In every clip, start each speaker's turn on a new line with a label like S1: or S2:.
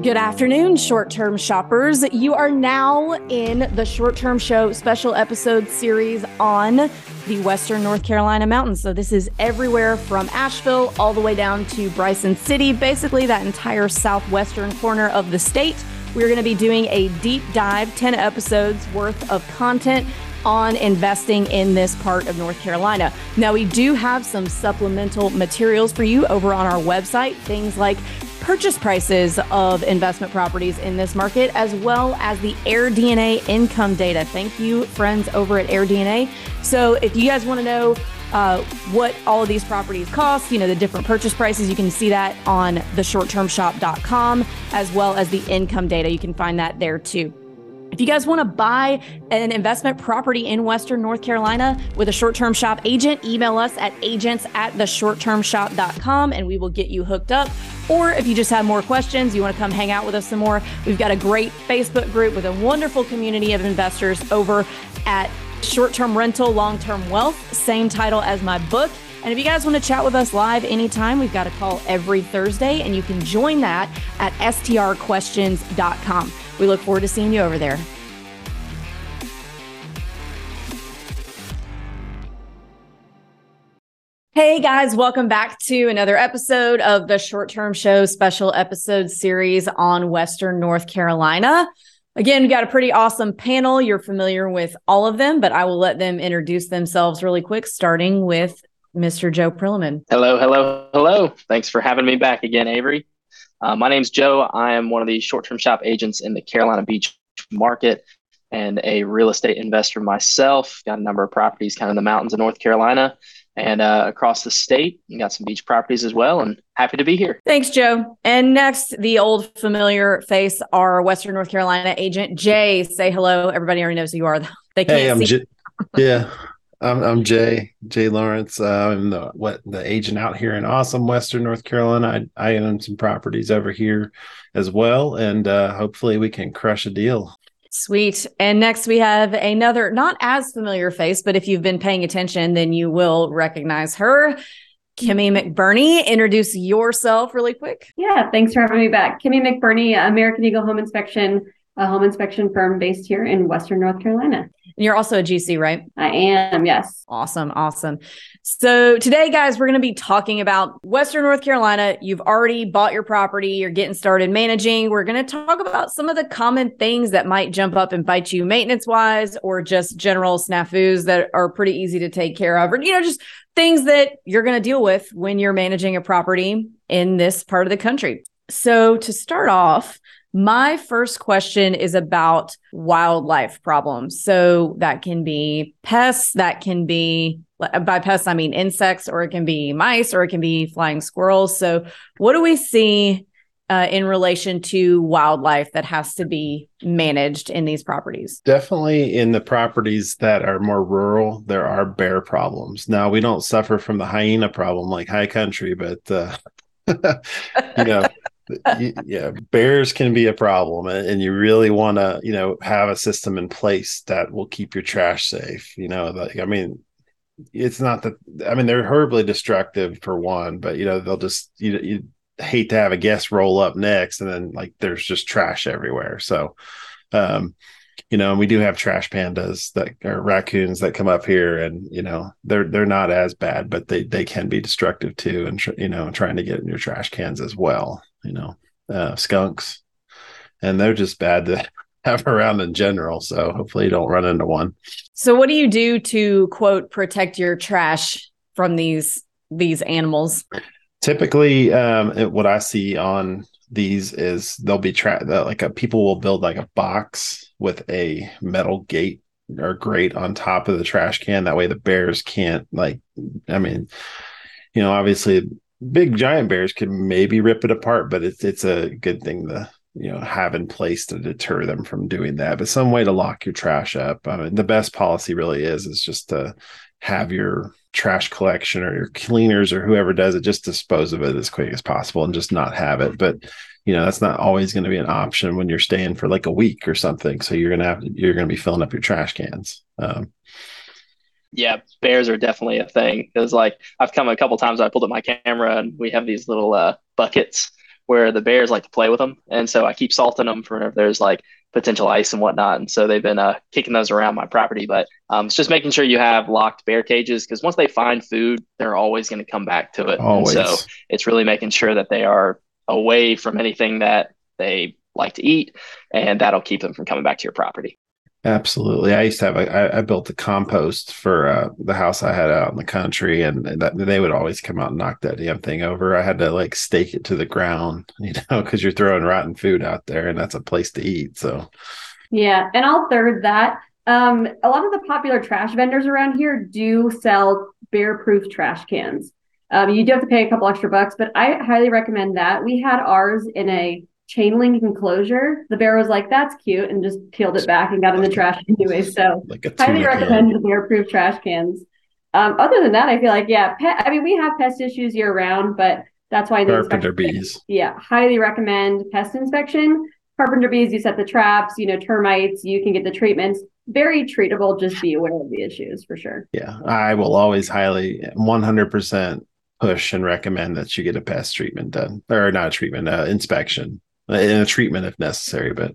S1: Good afternoon, short term shoppers. You are now in the short term show special episode series on the Western North Carolina mountains. So, this is everywhere from Asheville all the way down to Bryson City, basically that entire southwestern corner of the state. We're going to be doing a deep dive, 10 episodes worth of content on investing in this part of North Carolina. Now, we do have some supplemental materials for you over on our website, things like purchase prices of investment properties in this market, as well as the AirDNA income data. Thank you, friends over at AirDNA. So, if you guys want to know uh, what all of these properties cost, you know, the different purchase prices, you can see that on the shorttermshop.com, as well as the income data. You can find that there too. If you guys want to buy an investment property in Western North Carolina with a short term shop agent, email us at agents at the shorttermshop.com and we will get you hooked up. Or if you just have more questions, you want to come hang out with us some more, we've got a great Facebook group with a wonderful community of investors over at Short Term Rental, Long Term Wealth, same title as my book. And if you guys want to chat with us live anytime, we've got a call every Thursday, and you can join that at strquestions.com. We look forward to seeing you over there. Hey guys, welcome back to another episode of the Short Term Show special episode series on Western North Carolina. Again, we got a pretty awesome panel. You're familiar with all of them, but I will let them introduce themselves really quick, starting with Mr. Joe Prilliman.
S2: Hello, hello, hello. Thanks for having me back again, Avery. Uh, my name's Joe. I am one of the short term shop agents in the Carolina Beach market and a real estate investor myself. Got a number of properties kind of in the mountains of North Carolina and uh, across the state. You got some beach properties as well, and happy to be here.
S1: Thanks, Joe. And next, the old familiar face, our Western North Carolina agent, Jay. Say hello. Everybody already knows who you are. They can't
S3: hey, I'm
S1: see.
S3: J- yeah, I'm, I'm Jay Jay Lawrence. Uh, I'm the what the agent out here in awesome Western North Carolina. I, I own some properties over here as well, and uh, hopefully we can crush a deal.
S1: Sweet. And next we have another not as familiar face, but if you've been paying attention, then you will recognize her. Kimmy McBurney, introduce yourself really quick.
S4: Yeah, thanks for having me back. Kimmy McBurney, American Eagle Home Inspection, a home inspection firm based here in Western North Carolina.
S1: And you're also a GC, right?
S4: I am, yes.
S1: Awesome. Awesome. So, today, guys, we're going to be talking about Western North Carolina. You've already bought your property, you're getting started managing. We're going to talk about some of the common things that might jump up and bite you maintenance wise or just general snafus that are pretty easy to take care of, or, you know, just things that you're going to deal with when you're managing a property in this part of the country. So, to start off, my first question is about wildlife problems. So that can be pests, that can be by pests, I mean insects, or it can be mice, or it can be flying squirrels. So, what do we see uh, in relation to wildlife that has to be managed in these properties?
S3: Definitely in the properties that are more rural, there are bear problems. Now, we don't suffer from the hyena problem like high country, but uh, you know. Yeah bears can be a problem and you really want to you know have a system in place that will keep your trash safe you know like i mean it's not that i mean they're horribly destructive for one but you know they'll just you, you hate to have a guest roll up next and then like there's just trash everywhere so um you know, and we do have trash pandas that are raccoons that come up here, and you know, they're they're not as bad, but they they can be destructive too, and you know, trying to get in your trash cans as well. You know, uh, skunks, and they're just bad to have around in general. So hopefully, you don't run into one.
S1: So, what do you do to quote protect your trash from these these animals?
S3: Typically, um, it, what I see on these is they'll be tra- like a, people will build like a box with a metal gate or grate on top of the trash can that way the bears can't like i mean you know obviously big giant bears can maybe rip it apart but it's it's a good thing to you know have in place to deter them from doing that. But some way to lock your trash up. I mean the best policy really is is just to have your trash collection or your cleaners or whoever does it just dispose of it as quick as possible and just not have it. But you know that's not always going to be an option when you're staying for like a week or something. So you're to have you're going to be filling up your trash cans. Um,
S2: yeah bears are definitely a thing because like i've come a couple times i pulled up my camera and we have these little uh, buckets where the bears like to play with them, and so I keep salting them for if there's like potential ice and whatnot. And so they've been uh, kicking those around my property. But um, it's just making sure you have locked bear cages because once they find food, they're always going to come back to it.
S3: Always.
S2: And so it's really making sure that they are away from anything that they like to eat, and that'll keep them from coming back to your property.
S3: Absolutely. I used to have a, I, I built a compost for uh, the house I had out in the country, and that, they would always come out and knock that damn thing over. I had to like stake it to the ground, you know, because you're throwing rotten food out there, and that's a place to eat. So,
S4: yeah, and I'll third that. Um, a lot of the popular trash vendors around here do sell bear-proof trash cans. Um, you do have to pay a couple extra bucks, but I highly recommend that. We had ours in a chain link enclosure. The bear was like, "That's cute," and just peeled it back and got in the trash anyway. So,
S3: like
S4: highly recommend the bear-proof trash cans. Um, other than that, I feel like yeah, pet, I mean we have pest issues year round, but that's why the
S3: Carpenter bees.
S4: yeah, highly recommend pest inspection. Carpenter bees, you set the traps, you know, termites, you can get the treatments. Very treatable, just be aware of the issues for sure.
S3: Yeah, I will always highly 100% push and recommend that you get a pest treatment done, or not a treatment, uh, inspection, and a treatment if necessary. But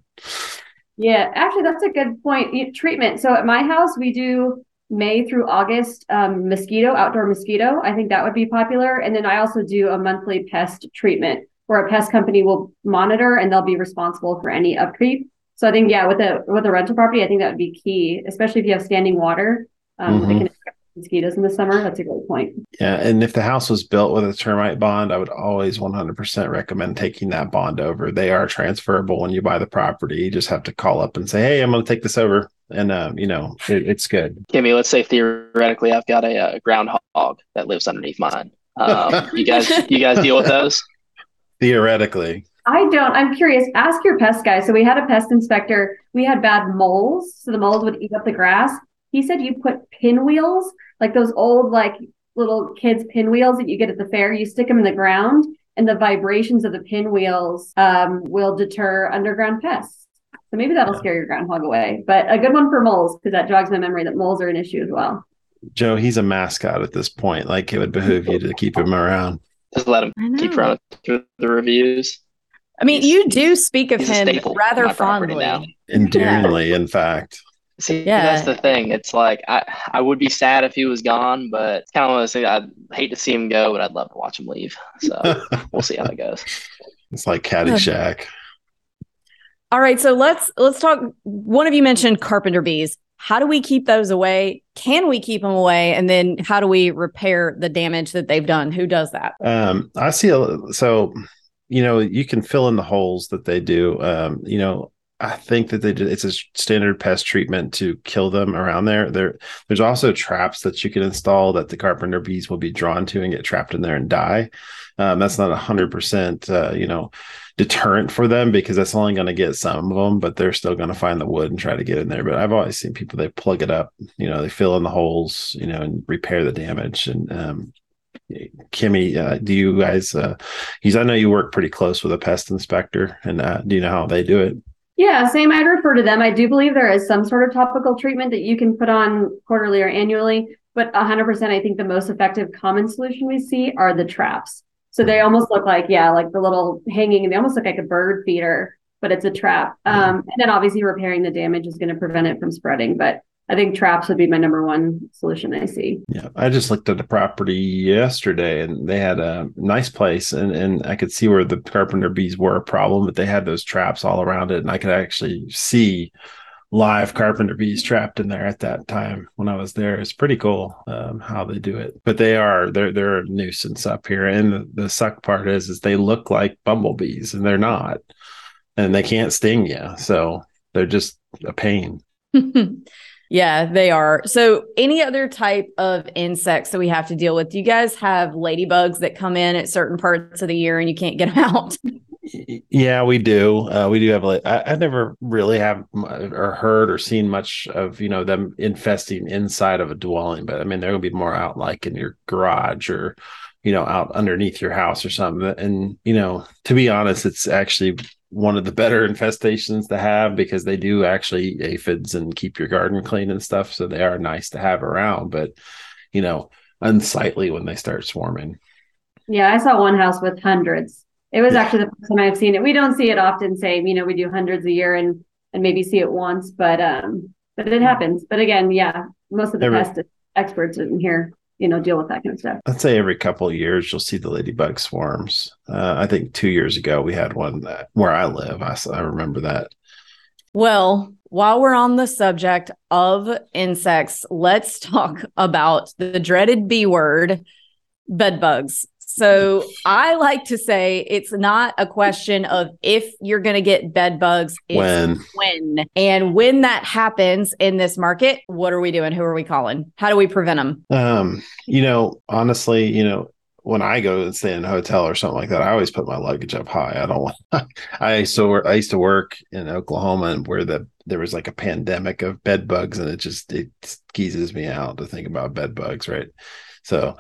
S4: Yeah, actually, that's a good point. Treatment. So at my house, we do May through August um, mosquito, outdoor mosquito. I think that would be popular. And then I also do a monthly pest treatment where a pest company will monitor and they'll be responsible for any upkeep. So I think, yeah, with a with a rental property, I think that would be key, especially if you have standing water. Um,
S3: Mhm.
S4: can mosquitoes in the summer. That's a great point.
S3: yeah, and if the house was built with a termite bond, I would always 100% recommend taking that bond over. They are transferable when you buy the property. You just have to call up and say, "Hey, I'm going to take this over," and um, you know, it, it's good.
S2: Kimmy, let's say theoretically I've got a, uh groundhog that lives underneath mine. Um, you guys, you guys deal with those?
S3: Theoretically,
S4: I don't. I'm curious. Ask your pest guy. So we had a pest inspector. We had bad moles, so the moles would eat up the grass. He said you put pinwheels, like those old like little kids pinwheels that you get at the fair. You stick them in the ground, and the vibrations of the pinwheels um, will deter underground pests. So maybe that'll scare your groundhog away. But a good one for moles because that jogs my memory that moles are an issue as well.
S3: Joe, he's a mascot at this point. Like it would behoove you to keep him around.
S2: Just let
S1: him
S2: keep
S1: know.
S2: running through the reviews.
S1: I mean,
S2: He's-
S1: you do speak of him rather fondly.
S2: now.
S3: Endearingly, in fact.
S2: See,
S1: Yeah.
S2: that's the thing. It's like I, I would be sad if he was gone, but it's kind of one of those things. I'd hate to see him go, but I'd love to watch him leave. So we'll see how that goes.
S3: It's like Caddyshack.
S1: All right, so let's let's talk. One of you mentioned carpenter bees. How do we keep those away? Can we keep them away? And then how do we repair the damage that they've done? Who does that?
S3: Um, I see. A, so, you know, you can fill in the holes that they do. Um, you know, I think that they did. It's a standard pest treatment to kill them around there. There, there's also traps that you can install that the carpenter bees will be drawn to and get trapped in there and die. Um, that's not a hundred percent, uh, you know, deterrent for them because that's only going to get some of them, but they're still going to find the wood and try to get in there. But I've always seen people they plug it up, you know, they fill in the holes, you know, and repair the damage. And um, Kimmy, uh, do you guys? Uh, I know you work pretty close with a pest inspector, and uh, do you know how they do it?
S4: Yeah, same. I'd refer to them. I do believe there is some sort of topical treatment that you can put on quarterly or annually, but 100%, I think the most effective common solution we see are the traps. So they almost look like, yeah, like the little hanging, they almost look like a bird feeder, but it's a trap. Um, and then obviously repairing the damage is going to prevent it from spreading. But I think traps would be my number one solution I see.
S3: Yeah, I just looked at the property yesterday, and they had a nice place, and and I could see where the carpenter bees were a problem, but they had those traps all around it, and I could actually see live carpenter bees trapped in there at that time when I was there. It's pretty cool um, how they do it, but they are they're they're a nuisance up here, and the, the suck part is is they look like bumblebees, and they're not, and they can't sting you, so they're just a pain.
S1: yeah, they are. So, any other type of insects that we have to deal with? Do you guys have ladybugs that come in at certain parts of the year and you can't get them out?
S3: Yeah, we do. Uh, we do have like I, I never really have or heard or seen much of you know them infesting inside of a dwelling, but I mean they're gonna be more out like in your garage or you know out underneath your house or something. And you know, to be honest, it's actually one of the better infestations to have because they do actually aphids and keep your garden clean and stuff. So they are nice to have around, but you know, unsightly when they start swarming.
S4: Yeah, I saw one house with hundreds. it was actually the first time I've seen it. We don't see it often. Say, you know, we do hundreds a year and and maybe see it once, but um, but it happens. But again, yeah, most of the
S3: Every-
S4: pest experts in here, you know, deal with that kind of stuff.
S3: I'd say every couple of years you'll see the ladybug swarms. Uh, I think two years ago we had one that, where I live. I remember that.
S1: Well, while we're on the subject of insects, let's talk about the dreaded B word, bed bugs. So I like to say it's not a question of if you're going to get bed bugs, it's
S3: When
S1: when. And when that happens in this market, what are we doing? Who are we calling? How do we prevent them?
S3: Um, you know, honestly, you know, when I go and stay in a hotel or something like that, I always put my luggage up high. I don't want. I used to work. I used to work in Oklahoma, and where the there was like a pandemic of bed bugs, and it just it skeezes me out to think about bed bugs, right? So,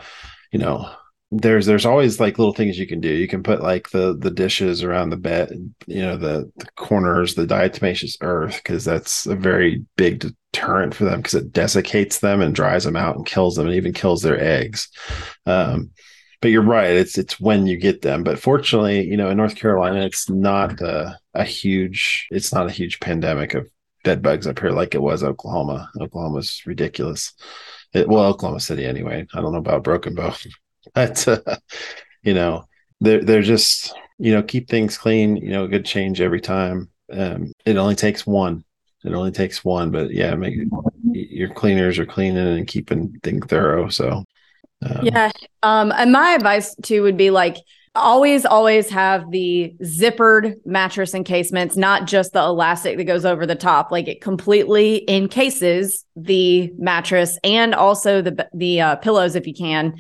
S3: you know, there's there's always like little things you can do. You can put like the the dishes around the bed, you know, the, the corners, the diatomaceous earth, because that's a very big deterrent for them because it desiccates them and dries them out and kills them and even kills their eggs. Um, but you're right; it's it's when you get them. But fortunately, you know, in North Carolina, it's not a, a huge it's not a huge pandemic of bed bugs up here like it was Oklahoma. Oklahoma's ridiculous. It, well, Oklahoma City anyway. I don't know about Broken Bow, but uh, you know, they're they're just you know keep things clean. You know, a good change every time. Um, it only takes one. It only takes one, but yeah, make your cleaners are cleaning and keeping things thorough. So um,
S1: Yeah. Um, and my advice too would be like always, always have the zippered mattress encasements, not just the elastic that goes over the top. Like it completely encases the mattress and also the the uh, pillows if you can.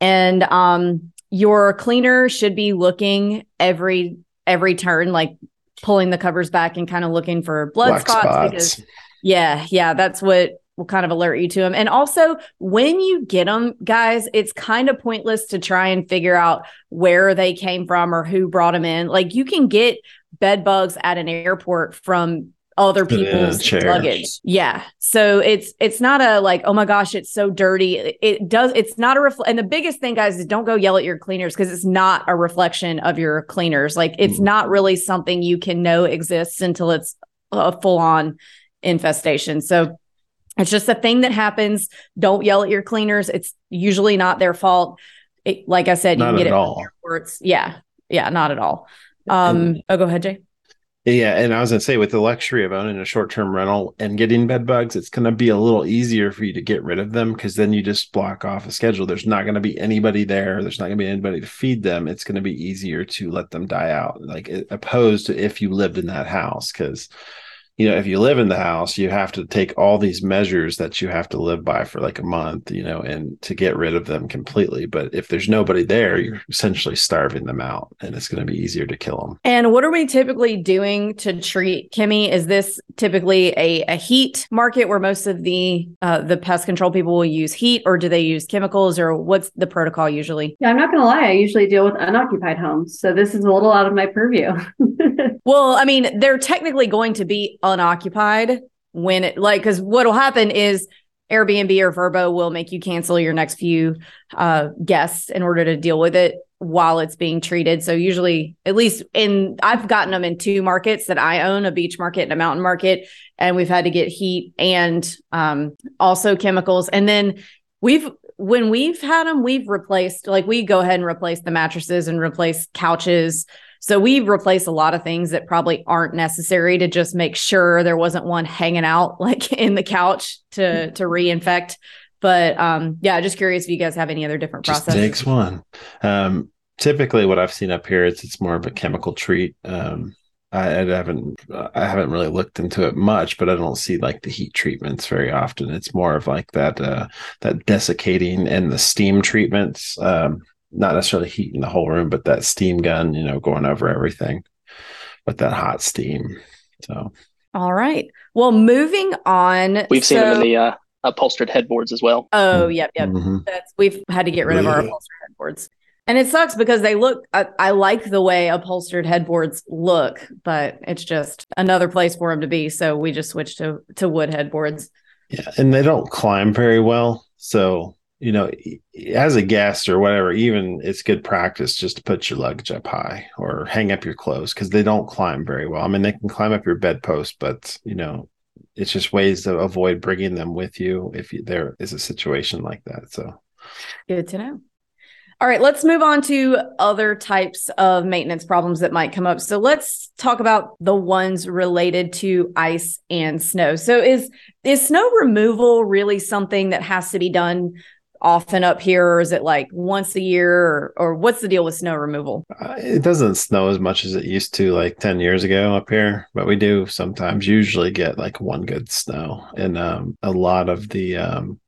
S1: And um, your cleaner should be looking every every turn, like pulling the covers back and kind of looking for blood spots,
S3: spots.
S1: because yeah, yeah, that's what will kind of alert you to them. And also, when you get them, guys, it's kind of pointless to try and figure out where they came from or who brought them in. Like you can get bed bugs at an airport from other
S3: Put it in a
S1: people's luggage. Yeah. So it's it's not a like, oh my gosh, it's so dirty. It, does it's not a refl- and the biggest thing, guys, is don't go yell at your cleaners because it's not a reflection of your cleaners. Like it's
S3: Mhm.
S1: not really something you can know exists until it's a full on infestation. So it's just a thing that happens. Don't yell at your cleaners. It's usually not their fault. It, like I said, you
S3: Not
S1: can get
S3: at
S1: it
S3: all.
S1: Yeah, yeah, not at all. Um, oh, go ahead, Jay.
S3: Yeah, and I was gonna say with the luxury of owning a short-term rental and getting bed bugs, it's gonna be a little easier for you to get rid of them because then you just block off a schedule. There's not gonna be anybody there. There's not gonna be anybody to feed them. It's gonna be easier to let them die out, like opposed to if you lived in that house. Because you know, if you live in the house, you have to take all these measures that you have to live by for like a month, you know, and to get rid of them completely. But if there's nobody there, you're essentially starving them out, and it's going to be easier to kill them.
S1: And what are we typically doing to treat Kimmy? Is this typically a, a heat market where most of the uh, the pest control people will use heat, or do they use chemicals, or what's the protocol usually?
S4: Yeah, I'm not gonna lie. I usually deal with unoccupied homes, so this is a little out of my purview.
S1: Well, I mean, they're technically going to be unoccupied when it like because what'll happen is Airbnb or Vrbo will make you cancel your next few uh, guests in order to deal with it while it's being treated. So usually, at least in I've gotten them in two markets that I own, a beach market and a mountain market, and we've had to get heat and um, also chemicals. And then we've when we've had them, we've replaced like we go ahead and replace the mattresses and replace couches. So we replace a lot of things that probably aren't necessary to just make sure there wasn't one hanging out like in the couch to to reinfect. But um yeah, just curious if you guys have any other different
S3: just
S1: processes.
S3: takes one. Um, typically, what I've seen up here is it's more of a chemical treat. Um, I, I haven't I haven't really looked into it much, but I don't see like the heat treatments very often. It's more of like that uh, that desiccating and the steam treatments. Um, not necessarily heating the whole room, but that steam gun, you know, going over everything with that hot steam. So
S1: All right. Well, moving on.
S2: We've seen them in the uh, upholstered headboards as well.
S1: Oh, yep, yep.
S3: mhm.
S1: That's we've had to get rid of our upholstered headboards. And it sucks because they look I, I like the way upholstered headboards look, but it's just another place for them to be. So we just switched to to wood headboards.
S3: yeah, and they don't climb very well. So you know, as a guest or whatever, even it's good practice just to put your luggage up high or hang up your clothes because they don't climb very well. I mean, they can climb up your bedpost, but you know, it's just ways to avoid bringing them with you if you, there is a situation like that. So
S1: good to know. All right, let's move on to other types of maintenance problems that might come up. So let's talk about the ones related to ice and snow. So is is snow removal really something that has to be done often up here or is it like once a year or, or what's the deal with snow removal
S3: uh, it doesn't snow as much as it used to like 10 years ago up here but we do sometimes usually get like one good snow and um, a lot of the um,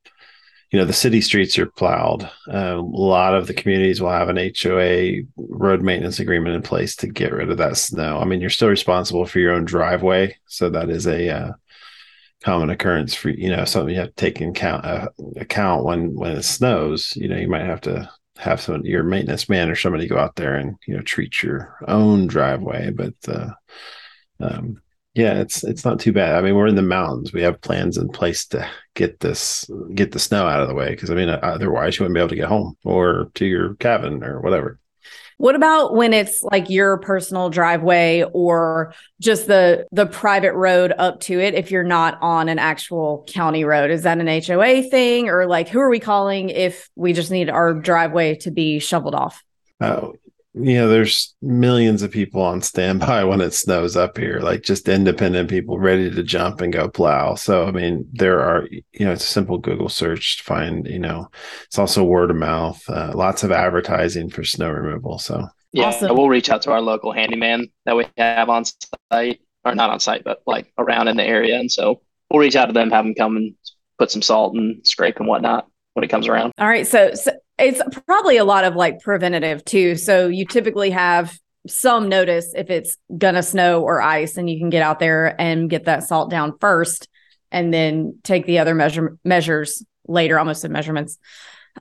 S3: you know the city streets are plowed. Uh, a lot of the communities will have an HOA road maintenance agreement in place to get rid of that snow. I mean, you're still responsible for your own driveway, so that is a uh, common occurrence for you know something you have to take in account uh, account when when it snows. You know, you might have to have some your maintenance man or somebody go out there and you know treat your own driveway, but. Uh, um, yeah, it's it's not too bad. I mean, we're in the mountains. We have plans in place to get this get the snow out of the way because I mean, otherwise you wouldn't be able to get home or to your cabin or whatever.
S1: What about when it's like your personal driveway or just the the private road up to it if you're not on an actual county road? Is that an HOA thing or like who are we calling if we just need our driveway to be shoveled off?
S3: Oh, you know, there's millions of people on standby when it snows up here, like just independent people ready to jump and go plow. So, I mean, there are, you know, it's a simple Google search to find, you know, it's also word of mouth, uh, lots of advertising for snow removal. So,
S2: yeah, awesome. we'll reach out to our local handyman that we have on site, or not on site, but like around in the area. And so we'll reach out to them, have them come and put some salt and scrape and whatnot when it comes around.
S1: All right. So, so it's probably a lot of like preventative too. So you typically have some notice if it's gonna snow or ice, and you can get out there and get that salt down first, and then take the other measure measures later. Almost in measurements.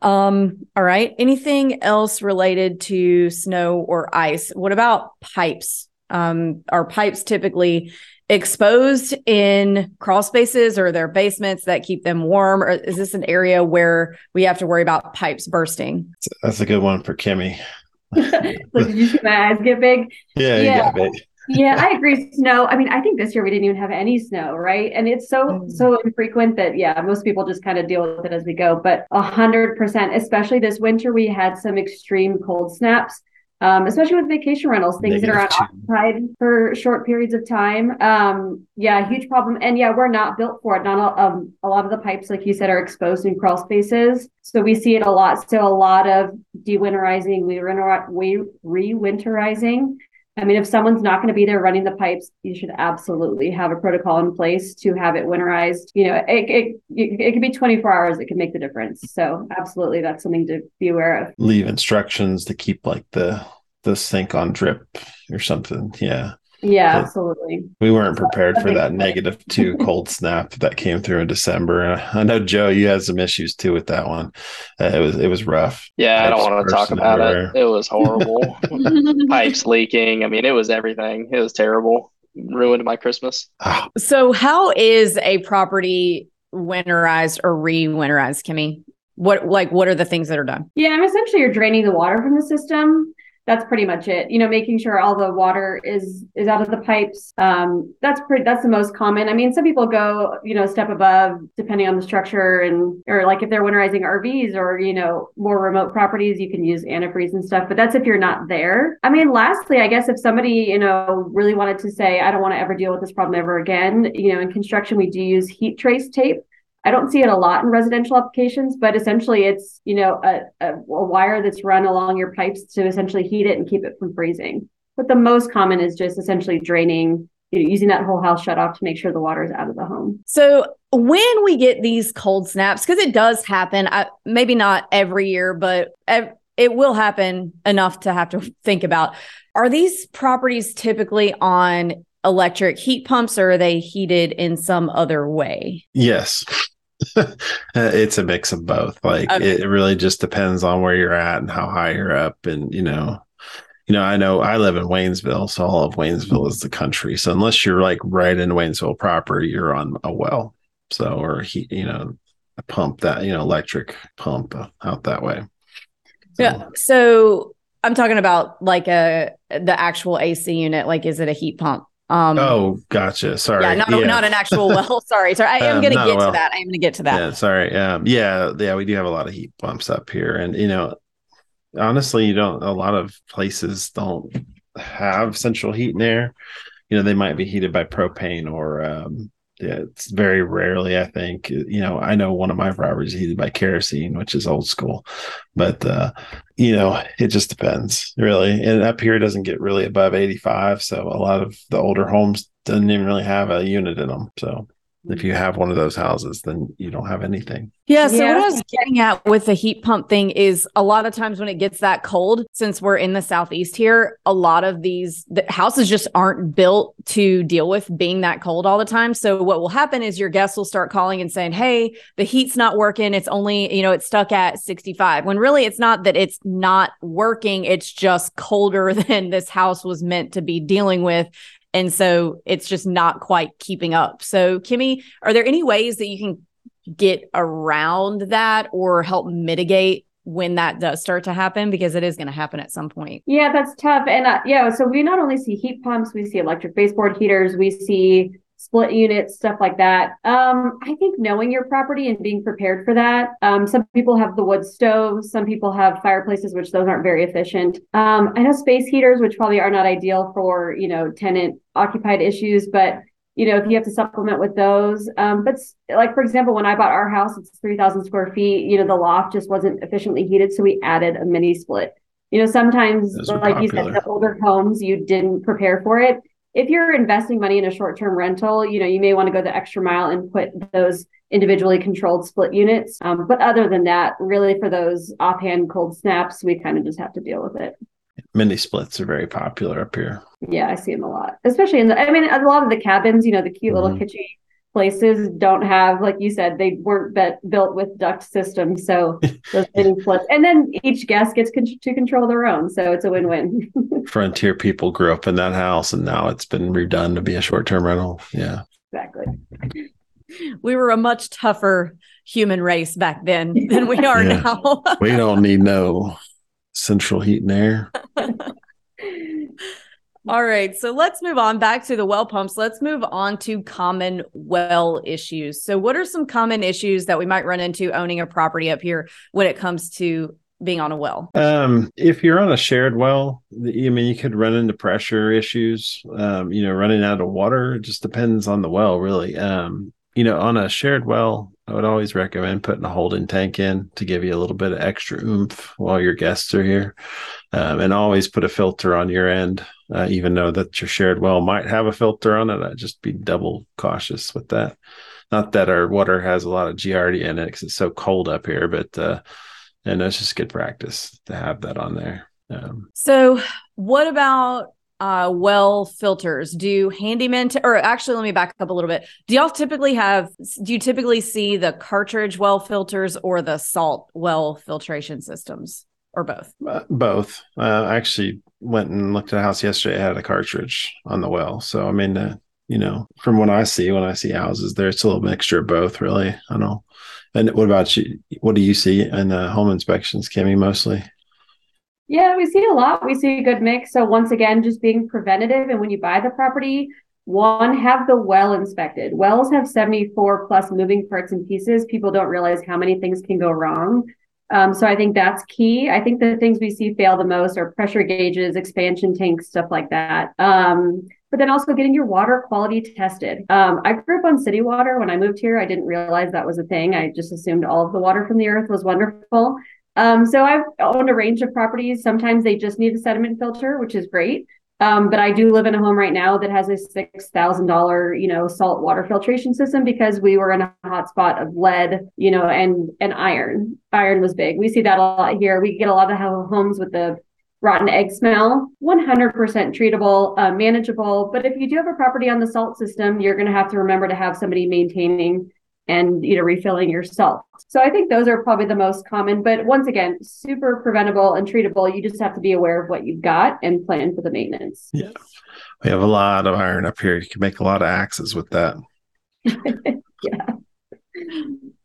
S1: Um, all right. Anything else related to snow or ice? What about pipes? Um, are pipes typically exposed in crawl spaces or their basements that keep them warm? Or is this an area where we have to worry about pipes bursting?
S3: That's a good one for Kimmy.
S4: Look, did you see my eyes get big?
S3: Yeah, yeah. big.
S4: yeah, I agree. Snow. I mean, I think this year we didn't even have any snow, right? And it's so mm. so infrequent that yeah, most people just kind of deal with it as we go. But a hundred percent, especially this winter, we had some extreme cold snaps um, especially with vacation rentals, things Negative that are occupied for short periods of time. Um, yeah, huge problem. And yeah, we're not built for it. Not a, um, a lot of the pipes, like you said, are exposed in crawl spaces. So we see it a lot. So a lot of dewinterizing, we re-winterizing. I mean, if someone's not going to be there running the pipes, you should absolutely have a protocol in place to have it winterized. You know, it it it, it could be 24 hours. It can make the difference. So absolutely, that's something to be aware of.
S3: Leave instructions to keep like the the sink on drip or something. Yeah.
S4: Yeah, but absolutely.
S3: We weren't prepared for that negative two cold snap that came through in December. I know Joe, you had some issues too with that one. Uh, it was it was rough.
S2: Yeah, Pipes I don't want to talk about everywhere. it. It was horrible. Pipes leaking. I mean, it was everything. It was terrible. Ruined my Christmas.
S1: Ah. So, how is a property winterized or re-winterized, Kimmy? What like what are the things that are done?
S4: Yeah, I'm essentially you're draining the water from the system that's pretty much it. You know making sure all the water is is out of the pipes um, that's pretty that's the most common. I mean some people go you know step above depending on the structure and or like if they're winterizing rvs or you know more remote properties you can use antifreeze and stuff but that's if you're not there. I mean lastly i guess if somebody you know really wanted to say i don't want to ever deal with this problem ever again you know in construction we do use heat trace tape I don't see it a lot in residential applications, but essentially it's, you know, a, a, a, wire that's run along your pipes to essentially heat it and keep it from freezing. But the most common is just essentially draining, you know, using that whole house shut off to make sure the water is out of the home.
S1: So when we get these cold snaps, because it does happen, I, maybe not every year, but ev- it will happen enough to have to think about. Are these properties typically on electric heat pumps or are they heated in some other way?
S3: Yes. Uh, it's a mix of both. Like okay. it really just depends on where you're at and how high you're up and you know you know, I know I live in Waynesville, so all of Waynesville is the country. So unless you're like right in Waynesville proper, you're on a well. So or he, you know, a pump that you know electric pump uh, out that way.
S1: So. Yeah. So I'm talking about like a the actual AC unit. Like, is it a heat pump?
S3: Um, oh, gotcha. Sorry.
S1: Yeah, not, yeah. not an actual well. sorry. Sorry. I am um, going to get well. to that. I am going to get to that.
S3: Yeah. Sorry. Um, yeah. Yeah. We do have a lot of heat pumps up here. And, you know, honestly, you don't, a lot of places don't have central heat and air. You know, they might be heated by propane or, um, yeah, it's very rarely, I think. You know, I know one of my properties heated by kerosene, which is old school, but uh, you know, it just depends really. And up here, doesn't get really above 85. So a lot of the older homes doesn't even really have a unit in them. So if you have one of those houses, then you don't have anything.
S1: Yeah. So yeah. what I was getting at with the heat pump thing is a lot of times when it gets that cold, since we're in the southeast here, a lot of these the houses just aren't built to deal with being that cold all the time. So what will happen is your guests will start calling and saying, "Hey, the heat's not working. It's only you know it's stuck at 65." When really it's not that it's not working. It's just colder than this house was meant to be dealing with and so it's just not quite keeping up. So, Kimmy, are there any ways that you can get around that or help mitigate when that does start to happen because it is going to happen at some point.
S4: Yeah, that's tough. And uh, yeah, so we not only see heat pumps, we see electric baseboard heaters, we see split units, stuff like that. Um, I think knowing your property and being prepared for that. Um, some people have the wood stove, some people have fireplaces, which those aren't very efficient. Um, I know space heaters, which probably are not ideal for you know tenant occupied issues, but you know if you have to supplement with those. Um, but like for example, when I bought our house, it's three thousand square feet. You know the loft just wasn't efficiently heated, so we added a mini split. You know sometimes, like popular. you said, the older homes you didn't prepare for it if you're investing money in a short-term rental, you know, you may want to go the extra mile and put those individually controlled split units. Um, but other than that, really for those offhand cold snaps, we kind of just have to deal with it.
S3: Mini splits are very popular up here.
S4: Yeah, I see them a lot, especially in the. I mean, a lot of the cabins, you know, the cute mm-hmm. little kitschy places don't have, like you said, they weren't bet, built with duct systems. So those mini splits, and then each guest gets con- to control their own. So it's a win-win.
S3: Frontier people grew up in that house, and now it's been redone to be a short-term rental. Yeah,
S4: exactly.
S1: We were a much tougher human race back then than we are yeah. now.
S3: we don't need no central heat and air.
S1: All right. So let's move on back to the well pumps. Let's move on to common well issues. So, what are some common issues that we might run into owning a property up here when it comes to being on a well?
S3: Um, if you're on a shared well, I mean, you could run into pressure issues, um, you know, running out of water. It just depends on the well, really. Um, you know, on a shared well, I would always recommend putting a holding tank in to give you a little bit of extra oomph while your guests are here. Um, and always put a filter on your end, uh, even though that your shared well might have a filter on it. I'd just be double cautious with that. Not that our water has a lot of Giardia in it because it's so cold up here, but uh, and it's just good practice to have that on there.
S1: Um, so, what about uh, well filters? Do handymen, t- or actually, let me back up a little bit. Do y'all typically have, do you typically see the cartridge well filters or the salt well filtration systems or both?
S3: Uh, both. Uh, actually went and looked at a house yesterday. Had a cartridge on the well. So, I mean, uh, you know, from what I see, when I see houses, there's a little mixture of both, really. I don't know. And what about you? What do you see in the home inspections, Kimmy, mostly?
S4: Yeah, we see a lot. We see a good mix. So once again, just being preventative. And when you buy the property, one, have the well inspected. Wells have 74 plus moving parts and pieces. People don't realize how many things can go wrong. Um, so I think that's key. I think the things we see fail the most are pressure gauges, expansion tanks, stuff like that. Um, but then also getting your water quality tested. Um, I grew up on city water. When I moved here, I didn't realize that was a thing. I just assumed all of the water from the earth was wonderful. Um, so I've owned a range of properties. Sometimes they just need a sediment filter, which is great. Um, but I do live in a home right now that has a six thousand dollar, you know, salt water filtration system because we were in a hot spot of lead, you know, and and iron. Iron was big. We see that a lot here. We get a lot of homes with the rotten egg smell. One hundred percent treatable, uh, manageable. But if you do have a property on the salt system, you're going to have to remember to have somebody maintaining and you know refilling your salt. So I think those are probably the most common, but once again, super preventable and treatable. You just have to be aware of what you've got and plan for the maintenance.
S3: Yeah. We have a lot of iron up here. You can make a lot of axes with that.
S1: yeah.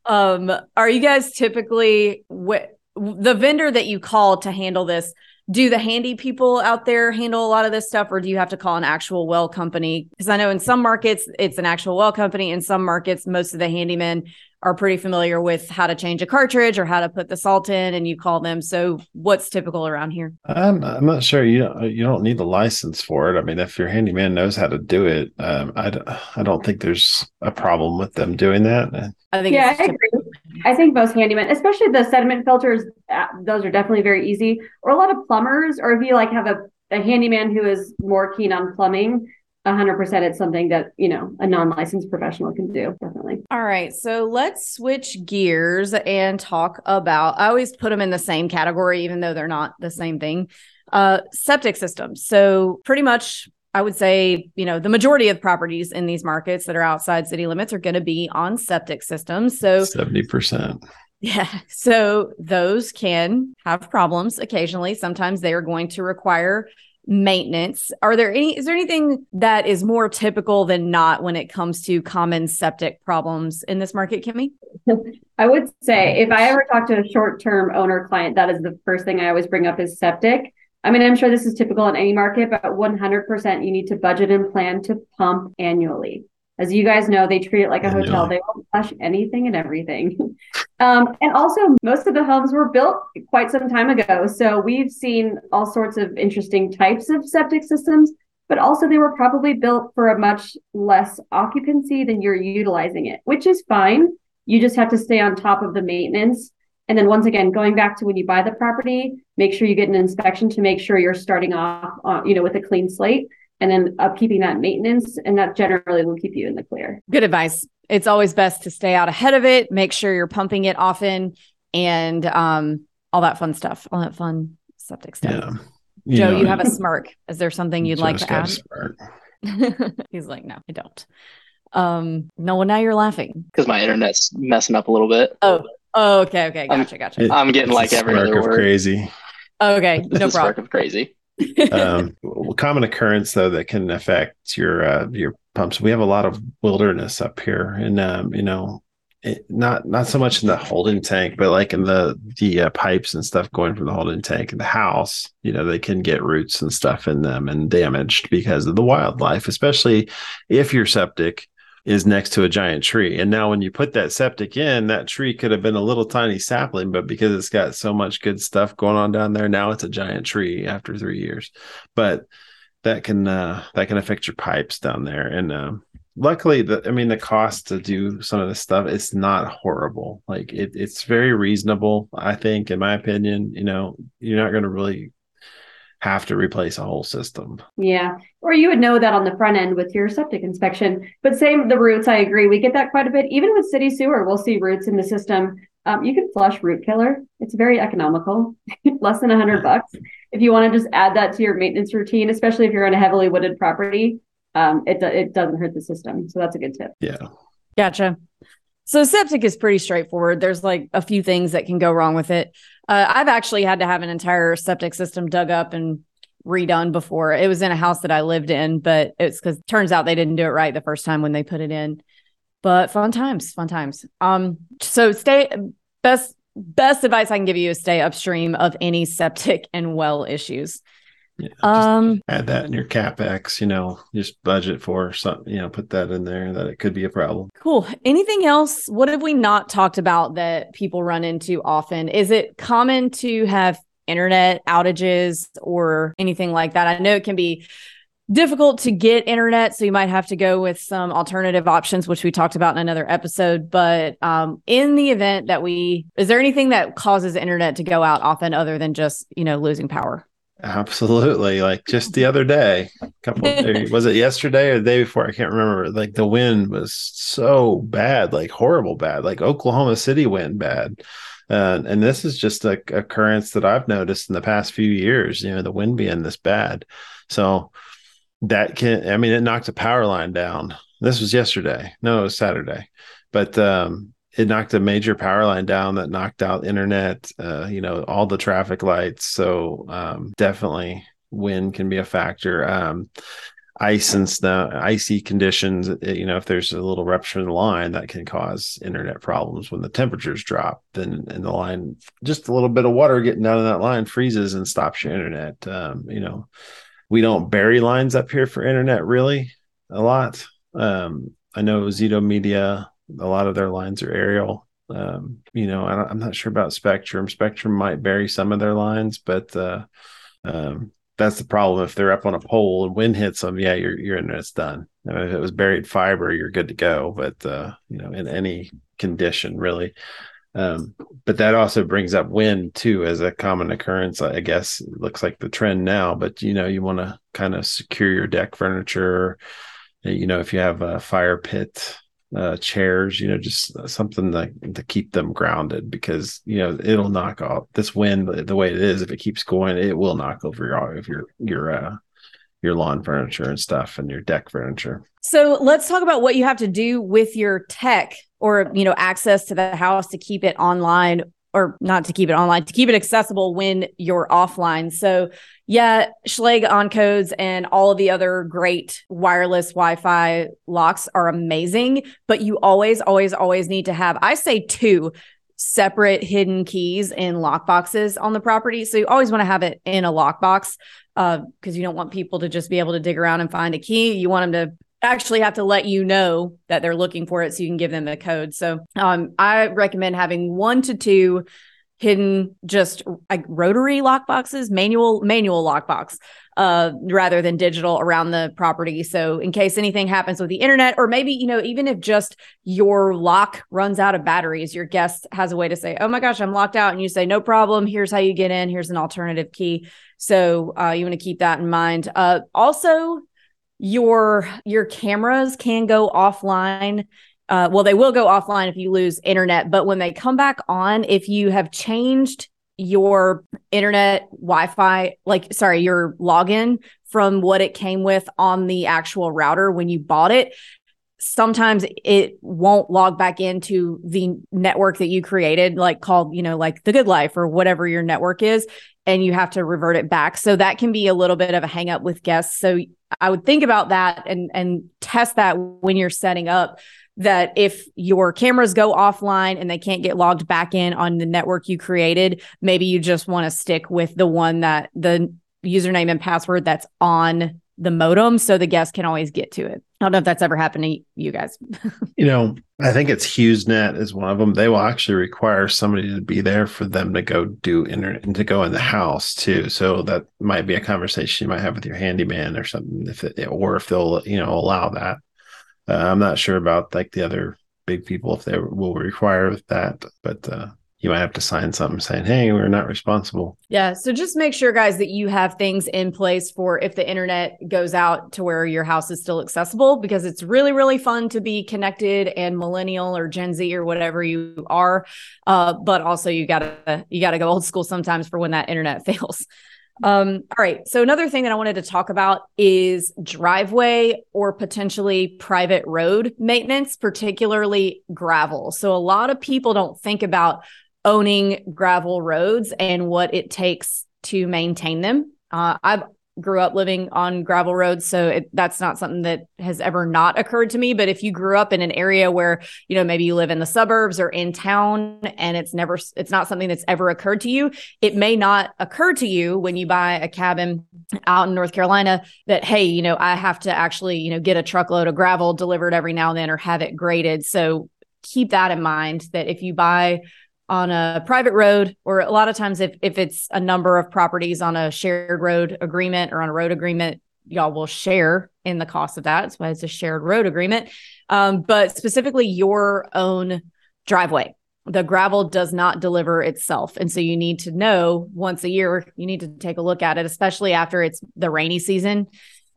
S1: Um, are you guys typically what the vendor that you call to handle this? Do the handy people out there handle a lot of this stuff, or do you have to call an actual well company? Because I know in some markets it's an actual well company. In some markets, most of the handymen are pretty familiar with how to change a cartridge or how to put the salt in and you call them. So what's typical around here?
S3: I'm, I'm not sure. You don't, you don't need the license for it. I mean if your handyman knows how to do it um, I, I don't think there's a problem with them doing that.
S1: I think
S4: yeah i agree i think most handymen especially the sediment filters uh, those are definitely very easy. Or a lot of plumbers or if you like have a, a handyman who is more keen on plumbing 100% it's something that you know a non-licensed professional can do definitely.
S1: All right so let's switch gears and talk about i always put them in the same category even though they're not the same thing uh septic systems. So pretty much i would say you know the majority of properties in these markets that are outside city limits are going to be on septic systems so
S3: 70%
S1: yeah. So those can have problems occasionally. Sometimes they are going to require maintenance. Are there any, is there anything that is more typical than not when it comes to common septic problems in this market, Kimmy?
S4: I would say if I ever talk to a short term owner client, that is the first thing I always bring up is septic. I mean, I'm sure this is typical in any market, but 100% you need to budget and plan to pump annually. As you guys know, they treat it like a hotel. They won't flush anything and everything. um, and also, most of the homes were built quite some time ago. So we've seen all sorts of interesting types of septic systems, but also they were probably built for a much less occupancy than you're utilizing it, which is fine. You just have to stay on top of the maintenance. And then once again, going back to when you buy the property, make sure you get an inspection to make sure you're starting off, uh, you know, with a clean slate and then upkeeping that maintenance and that generally will keep you in the clear.
S1: Good advice. It's always best to stay out ahead of it make sure you're pumping it often and um all that fun stuff all that fun septic stuff. Yeah. You joe know, you have a smirk. Is there something you'd like to add? he's like no i don't. Um no well now you're laughing.
S2: Because my internet's messing up a little bit.
S1: Oh oh okay okay gotcha
S2: I'm,
S1: gotcha
S2: i'm getting like every other word.
S3: crazy.
S1: Okay no problem.
S2: of crazy.
S3: Um, common occurrence though that can affect your uh, your pumps. We have a lot of wilderness up here, and um, you know, it, not not so much in the holding tank, but like in the the uh, pipes and stuff going from the holding tank in the house. You know, they can get roots and stuff in them and damaged because of the wildlife, especially if you're septic is next to a giant tree. And now when you put that septic in, that tree could have been a little tiny sapling, but because it's got so much good stuff going on down there, now it's a giant tree after three years. But that can uh, that can affect your pipes down there. And uh, luckily, the I mean, the cost to do some of this stuff it's not horrible. Like it, it's very reasonable, I think, in my opinion. You know, you're not going to really have to replace a whole system.
S4: Yeah. Or you would know that on the front end with your septic inspection. But same the roots, I agree. We get that quite a bit. Even with city sewer, we'll see roots in the system. Um, you can flush root killer. It's very economical, less than a hundred bucks. If you want to just add that to your maintenance routine, especially if you're on a heavily wooded property, um, it it doesn't hurt the system. So that's a good tip.
S3: Yeah.
S1: Gotcha. So septic is pretty straightforward. There's like a few things that can go wrong with it. Uh, I've actually had to have an entire septic system dug up and redone before. It was in a house that I lived in, but it's because turns out they didn't do it right the first time when they put it in. But fun times, fun times. Um, so stay best best advice I can give you is stay upstream of any septic and well issues.
S3: Yeah, um, add that in your capex. You know, just budget for something. You know, put that in there that it could be a problem.
S1: Cool. Anything else? What have we not talked about that people run into often? Is it common to have internet outages or anything like that? I know it can be difficult to get internet so you might have to go with some alternative options which we talked about in another episode but um, in the event that we is there anything that causes internet to go out often other than just you know losing power
S3: Absolutely. Like just the other day, a couple days, was it yesterday or the day before? I can't remember. Like the wind was so bad, like horrible bad, like Oklahoma City wind bad. Uh, and this is just a occurrence that I've noticed in the past few years, you know, the wind being this bad. So that can I mean it knocked a power line down. This was yesterday. No, it was Saturday. But um it knocked a major power line down that knocked out internet, uh, you know, all the traffic lights. So um, definitely wind can be a factor. Um, ice and snow, icy conditions, eh, you know, if there's a little rupture in the line, that can cause internet problems when the temperatures drop. Then in the line, just a little bit of water getting down in that line freezes and stops your internet. Um, you know, we don't bury lines up here for internet really a lot. Um, I know Zito Media, a lot of their lines are aerial. Um, you know, I am not sure about Spectrum. Spectrum might bury some of their lines, but uh, um, that's the problem. If they're up on a pole and wind hits them, yeah, your your internet's done. I mean, if it was buried fiber, you're good to go. But uh, you know, in any condition, really. Um, but that also brings up wind too as a common occurrence. I guess it looks like the trend now. But you know, you want to kind of secure your deck furniture. You know, if you have a fire pit uh, chairs, you know, just something to, to keep them grounded because, you know, it'll knock off this wind the way it is. If it keeps going, it will knock over your, your, your, uh, your lawn furniture and stuff and your deck furniture.
S1: So let's talk about what you have to do with your tech or, you know, access to the house to keep it online or not to keep it online, to keep it accessible when you're offline. So, yeah, Schlage Encodes and all of the other great wireless Wi Fi locks are amazing, but you always, always, always need to have, I say, two separate hidden keys in lock boxes on the property. So, you always want to have it in a lockbox because uh, you don't want people to just be able to dig around and find a key. You want them to actually have to let you know that they're looking for it so you can give them the code. So um, I recommend having one to two hidden just like rotary lock boxes, manual manual lockbox, uh, rather than digital around the property. So in case anything happens with the internet, or maybe you know even if just your lock runs out of batteries, your guest has a way to say, "Oh my gosh, I'm locked out," and you say, "No problem. Here's how you get in. Here's an alternative key." So uh, you want to keep that in mind. Uh, also your your cameras can go offline uh, well they will go offline if you lose internet but when they come back on if you have changed your internet wi-fi like sorry your login from what it came with on the actual router when you bought it sometimes it won't log back into the network that you created like called you know like the good life or whatever your network is and you have to revert it back. So that can be a little bit of a hang up with guests. So I would think about that and and test that when you're setting up that if your cameras go offline and they can't get logged back in on the network you created, maybe you just want to stick with the one that the username and password that's on the modem so the guest can always get to it. I don't know if that's ever happened to you guys.
S3: you know, I think it's HughesNet is one of them. They will actually require somebody to be there for them to go do internet and to go in the house too. So that might be a conversation you might have with your handyman or something, if it, or if they'll you know allow that. Uh, I'm not sure about like the other big people if they will require that, but uh, you might have to sign something saying, hey, we're not responsible.
S1: Yeah. So just make sure, guys, that you have things in place for if the internet goes out to where your house is still accessible, because it's really, really fun to be connected and millennial or Gen Z or whatever you are. Uh, but also you gotta you gotta go old school sometimes for when that internet fails. Um, all right. So another thing that I wanted to talk about is driveway or potentially private road maintenance, particularly gravel. So a lot of people don't think about owning gravel roads and what it takes to maintain them. Uh, I've grew up living on gravel roads so it, that's not something that has ever not occurred to me but if you grew up in an area where you know maybe you live in the suburbs or in town and it's never it's not something that's ever occurred to you it may not occur to you when you buy a cabin out in North Carolina that hey you know I have to actually you know get a truckload of gravel delivered every now and then or have it graded. So keep that in mind that if you buy on a private road or a lot of times if if it's a number of properties on a shared road agreement or on a road agreement y'all will share in the cost of that. That's why it's a shared road agreement. Um, but specifically your own driveway. The gravel does not deliver itself. And so you need to know once a year you need to take a look at it especially after it's the rainy season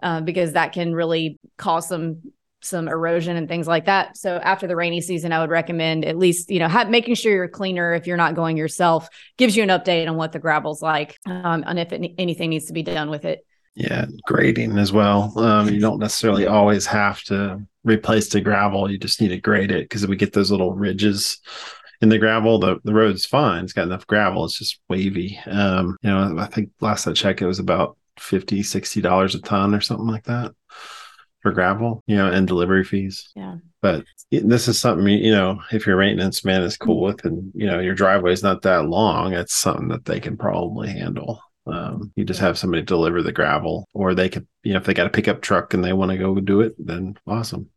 S1: uh, because that can really cause some some erosion and things like that. So after the rainy season, I would recommend at least, you know, have, making sure you're cleaner if you're not going yourself gives you an update on what the gravel's like um, and if it, anything needs to be done with it.
S3: Yeah, grading as well. Um, you don't necessarily always have to replace the gravel. You just need to grade it because we get those little ridges in the gravel. The the road's fine. It's got enough gravel. It's just wavy. Um, you know, I think last I checked, it was about 50 60 dollars a ton or something like that for gravel, you know, and delivery fees.
S1: Yeah.
S3: But this is something, you know, if your maintenance man is cool with and, you know, your driveway is not that long, it's something that they can probably handle. Um, you just have somebody deliver the gravel, or they could, you know, if they got a pickup truck and they want to go do it, then awesome.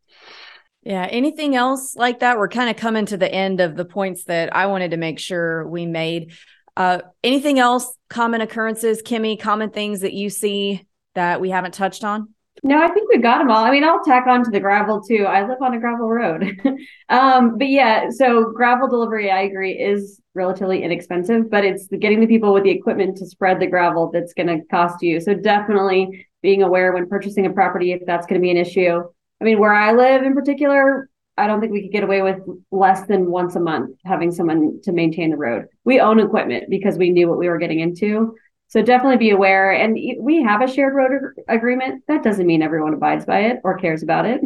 S1: Yeah. Anything else like that? We're kind of coming to the end of the points that I wanted to make sure we made. Uh, anything else? Common occurrences, Kimmy? Common things that you see that we haven't touched on?
S4: No, I think we've got them all. I mean, I'll tack on to the gravel too. I live on a gravel road. um, but yeah, so gravel delivery, I agree, is relatively inexpensive, but it's getting the people with the equipment to spread the gravel that's going to cost you. So definitely being aware when purchasing a property if that's going to be an issue. I mean, where I live in particular, I don't think we could get away with less than once a month having someone to maintain the road. We own equipment because we knew what we were getting into. So definitely be aware. And we have a shared road agreement. That doesn't mean everyone abides by it or cares about it.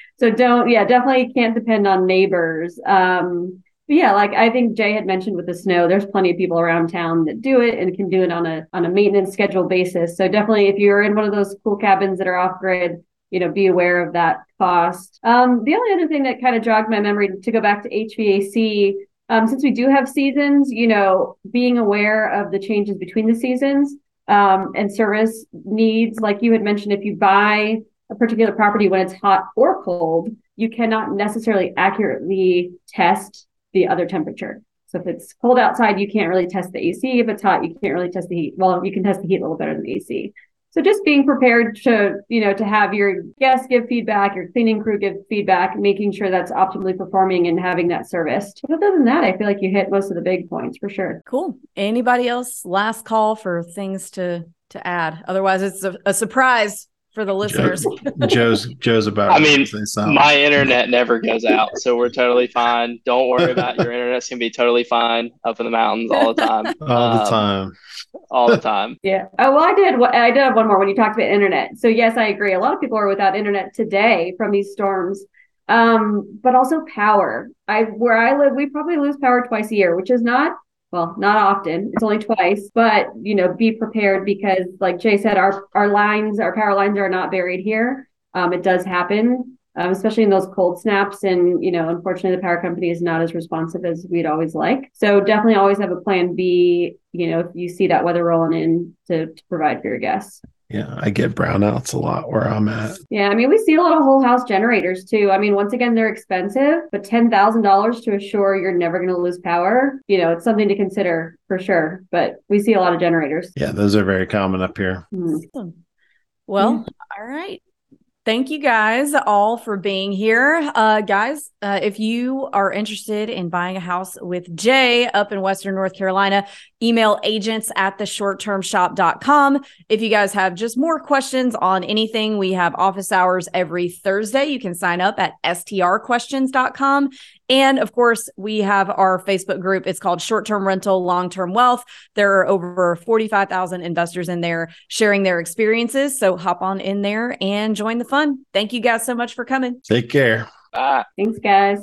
S4: so don't, yeah, definitely can't depend on neighbors. Um, yeah, like I think Jay had mentioned with the snow, there's plenty of people around town that do it and can do it on a on a maintenance schedule basis. So definitely, if you're in one of those cool cabins that are off grid, you know, be aware of that cost. Um, the only other thing that kind of jogged my memory to go back to HVAC um, since we do have seasons, you know, being aware of the changes between the seasons um, and service needs, like you had mentioned, if you buy a particular property when it's hot or cold, you cannot necessarily accurately test the other temperature. So if it's cold outside, you can't really test the AC. If it's hot, you can't really test the heat. Well, you can test the heat a little better than the AC. So just being prepared to, you know, to have your guests give feedback, your cleaning crew give feedback, making sure that's optimally performing and having that serviced. But other than that, I feel like you hit most of the big points for sure.
S1: Cool. Anybody else? Last call for things to to add. Otherwise, it's a, a surprise for the listeners.
S3: Joe, Joe's Joe's about.
S2: I mean, my internet never goes out, so we're totally fine. Don't worry about your internet's gonna be totally fine up in the mountains all the time.
S3: all the um, time.
S2: All the time.
S4: Yeah. Oh well, I did. I did have one more when you talked about internet. So yes, I agree. A lot of people are without internet today from these storms. Um, but also power. I where I live, we probably lose power twice a year, which is not well, not often. It's only twice, but you know, be prepared because, like Jay said, our our lines, our power lines are not buried here. Um, it does happen, um, especially in those cold snaps. And you know, unfortunately, the power company is not as responsive as we'd always like. So definitely, always have a plan B. You know, if you see that weather rolling in, to, to provide for your guests.
S3: Yeah, I get brownouts a lot where I'm at.
S4: Yeah, I mean, we see a lot of whole house generators too. I mean, once again, they're expensive, but $10,000 to assure you're never going to lose power, you know, it's something to consider for sure. But we see a lot of generators.
S3: Yeah, those are very common up here.
S1: Mm. Well, mm. all right. Thank you guys all for being here. Uh, guys, uh, if you are interested in buying a house with Jay up in Western North Carolina, email agents at the shorttermshop.com. If you guys have just more questions on anything, we have office hours every Thursday. You can sign up at strquestions.com. And of course, we have our Facebook group. It's called Short Term Rental, Long Term Wealth. There are over 45,000 investors in there sharing their experiences. So hop on in there and join the fun. Thank you guys so much for coming.
S3: Take care.
S2: Bye.
S4: Thanks, guys.